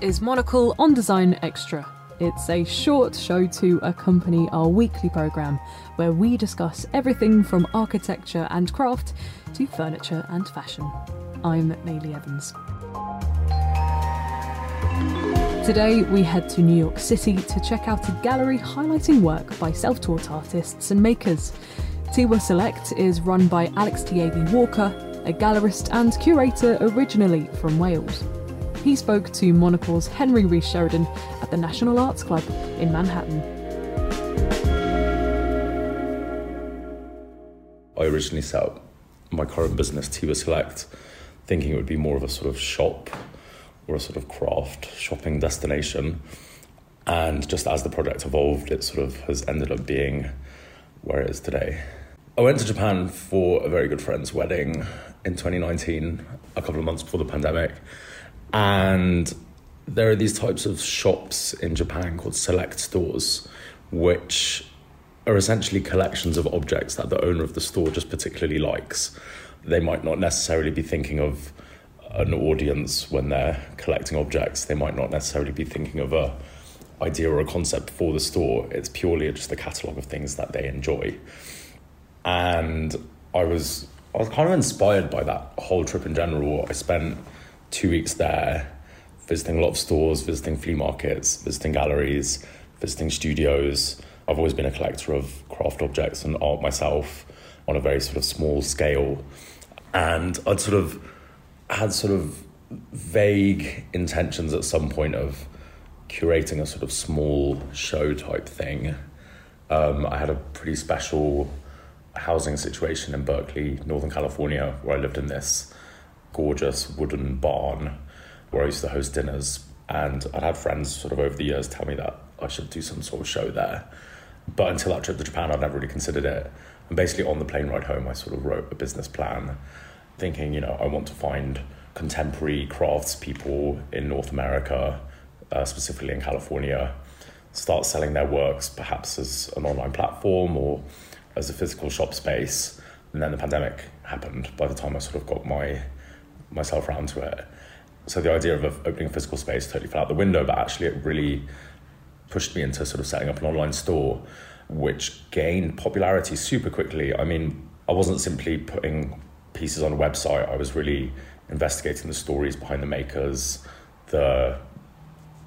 is Monocle on Design Extra. It's a short show to accompany our weekly programme where we discuss everything from architecture and craft to furniture and fashion. I'm Maylie Evans. Today, we head to New York City to check out a gallery highlighting work by self taught artists and makers. Tiwa Select is run by Alex Tieghi Walker, a gallerist and curator originally from Wales. He spoke to Monocle's Henry Rees Sheridan at the National Arts Club in Manhattan. I originally set up my current business, Tiwa Select, thinking it would be more of a sort of shop or a sort of craft shopping destination. And just as the project evolved, it sort of has ended up being where it is today. I went to Japan for a very good friend's wedding in 2019, a couple of months before the pandemic. And there are these types of shops in Japan called select stores, which are essentially collections of objects that the owner of the store just particularly likes. They might not necessarily be thinking of an audience when they're collecting objects. They might not necessarily be thinking of a idea or a concept for the store. It's purely just a catalogue of things that they enjoy. And I was I was kind of inspired by that whole trip in general. I spent two weeks there visiting a lot of stores, visiting flea markets, visiting galleries, visiting studios. I've always been a collector of craft objects and art myself on a very sort of small scale. And I'd sort of had sort of vague intentions at some point of curating a sort of small show type thing. Um, I had a pretty special housing situation in Berkeley, Northern California, where I lived in this gorgeous wooden barn where I used to host dinners. And I'd had friends sort of over the years tell me that I should do some sort of show there. But until that trip to Japan, I'd never really considered it. And basically, on the plane ride home, I sort of wrote a business plan thinking, you know, I want to find contemporary craftspeople in North America, uh, specifically in California, start selling their works perhaps as an online platform or as a physical shop space. And then the pandemic happened by the time I sort of got my myself around to it. So the idea of opening a physical space totally fell out the window, but actually it really pushed me into sort of setting up an online store, which gained popularity super quickly. I mean, I wasn't simply putting pieces on a website, I was really investigating the stories behind the makers, the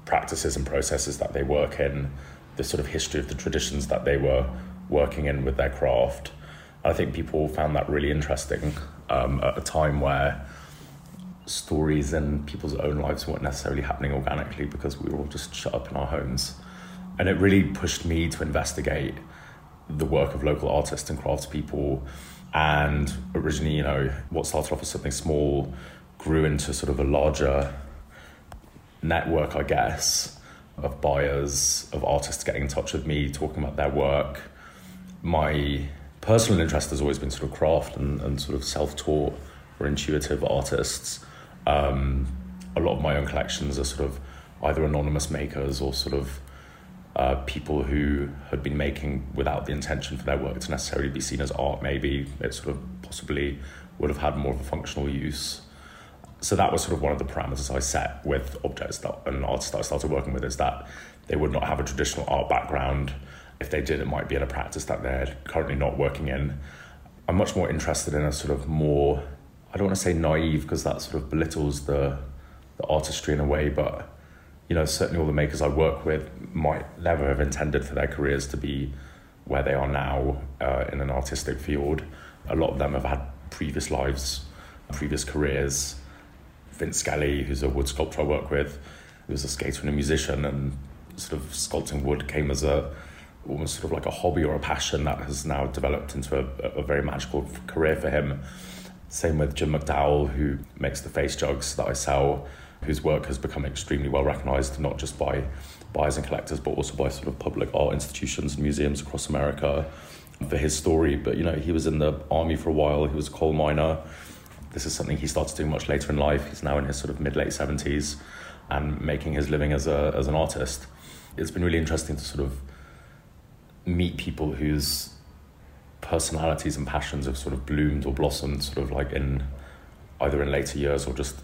practices and processes that they work in, the sort of history of the traditions that they were working in with their craft. I think people found that really interesting um, at a time where stories and people's own lives weren't necessarily happening organically because we were all just shut up in our homes. And it really pushed me to investigate the work of local artists and craftspeople. And originally, you know, what started off as something small grew into sort of a larger network, I guess, of buyers, of artists getting in touch with me, talking about their work. My personal interest has always been sort of craft and, and sort of self taught or intuitive artists. Um, a lot of my own collections are sort of either anonymous makers or sort of uh, people who had been making without the intention for their work to necessarily be seen as art. Maybe it sort of possibly would have had more of a functional use. So that was sort of one of the parameters I set with objects that an artist that I started working with is that they would not have a traditional art background. If they did, it might be in a practice that they're currently not working in. I'm much more interested in a sort of more I don't want to say naive because that sort of belittles the the artistry in a way, but you know, certainly all the makers I work with might never have intended for their careers to be where they are now uh, in an artistic field. A lot of them have had previous lives, previous careers. Vince Skelly, who's a wood sculptor I work with, who was a skater and a musician, and sort of sculpting wood came as a almost sort of like a hobby or a passion that has now developed into a, a very magical career for him. Same with Jim McDowell, who makes the face jugs that I sell, whose work has become extremely well recognised, not just by buyers and collectors, but also by sort of public art institutions and museums across America for his story. But, you know, he was in the army for a while, he was a coal miner. This is something he started doing much later in life. He's now in his sort of mid late 70s and making his living as, a, as an artist. It's been really interesting to sort of meet people whose personalities and passions have sort of bloomed or blossomed sort of like in either in later years or just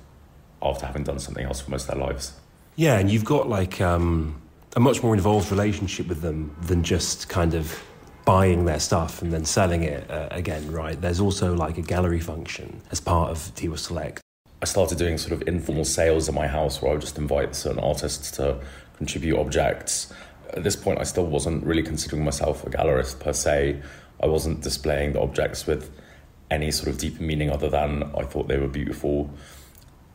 after having done something else for most of their lives. Yeah, and you've got like um, a much more involved relationship with them than just kind of buying their stuff and then selling it uh, again, right? There's also like a gallery function as part of Tiwa Select. I started doing sort of informal sales in my house where I would just invite certain artists to contribute objects. At this point, I still wasn't really considering myself a gallerist per se. I wasn't displaying the objects with any sort of deeper meaning other than I thought they were beautiful.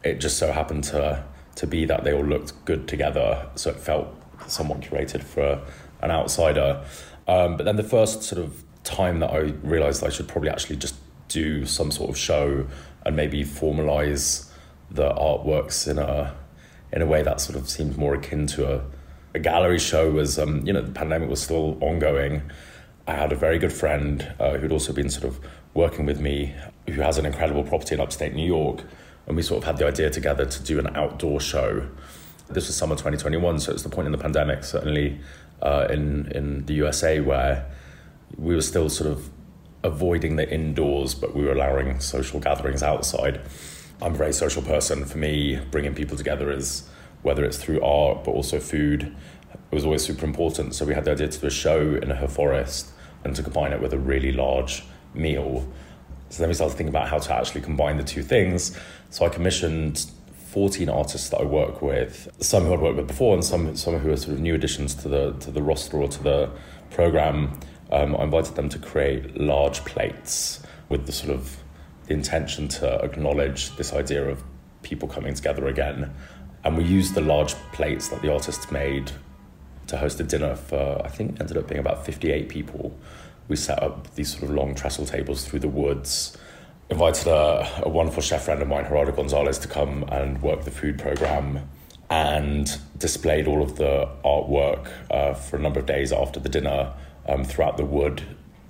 It just so happened to to be that they all looked good together, so it felt somewhat curated for an outsider. Um, but then the first sort of time that I realised I should probably actually just do some sort of show and maybe formalize the artworks in a in a way that sort of seemed more akin to a, a gallery show was um, you know the pandemic was still ongoing. I had a very good friend uh, who'd also been sort of working with me who has an incredible property in upstate New York and we sort of had the idea together to do an outdoor show. This was summer 2021, so it's the point in the pandemic, certainly uh, in in the USA where we were still sort of avoiding the indoors, but we were allowing social gatherings outside. I'm a very social person. For me, bringing people together is whether it's through art, but also food. It was always super important. So we had the idea to do a show in a forest and to combine it with a really large meal. So then we started thinking about how to actually combine the two things. So I commissioned 14 artists that I work with, some who I'd worked with before and some, some who are sort of new additions to the, to the roster or to the program. Um, I invited them to create large plates with the sort of the intention to acknowledge this idea of people coming together again. And we used the large plates that the artists made to host a dinner for, I think, ended up being about 58 people. We set up these sort of long trestle tables through the woods invited a, a wonderful chef friend of mine, Gerardo Gonzalez, to come and work the food program and displayed all of the artwork uh, for a number of days after the dinner um, throughout the wood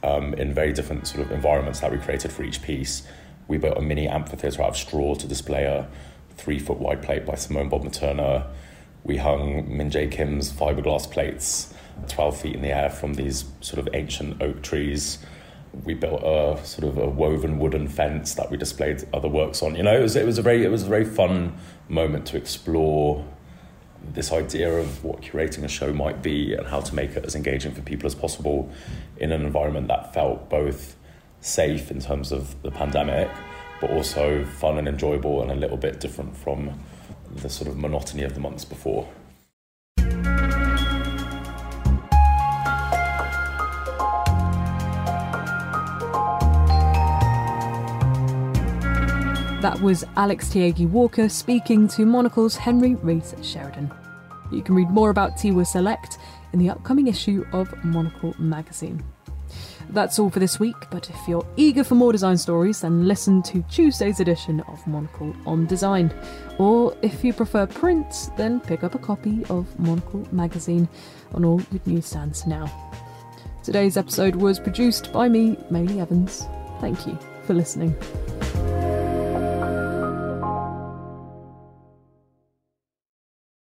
um, in very different sort of environments that we created for each piece. We built a mini amphitheatre out of straw to display a three foot wide plate by Simone Bodmer-Turner. We hung Min Jae Kim's fiberglass plates 12 feet in the air from these sort of ancient oak trees we built a sort of a woven wooden fence that we displayed other works on. You know, it was it was a very it was a very fun moment to explore this idea of what curating a show might be and how to make it as engaging for people as possible in an environment that felt both safe in terms of the pandemic, but also fun and enjoyable and a little bit different from the sort of monotony of the months before. That was Alex Tieghi Walker speaking to Monocle's Henry Rees Sheridan. You can read more about Tiwa Select in the upcoming issue of Monocle magazine. That's all for this week, but if you're eager for more design stories, then listen to Tuesday's edition of Monocle on Design. Or if you prefer print, then pick up a copy of Monocle magazine on all good newsstands now. Today's episode was produced by me, Maylie Evans. Thank you for listening.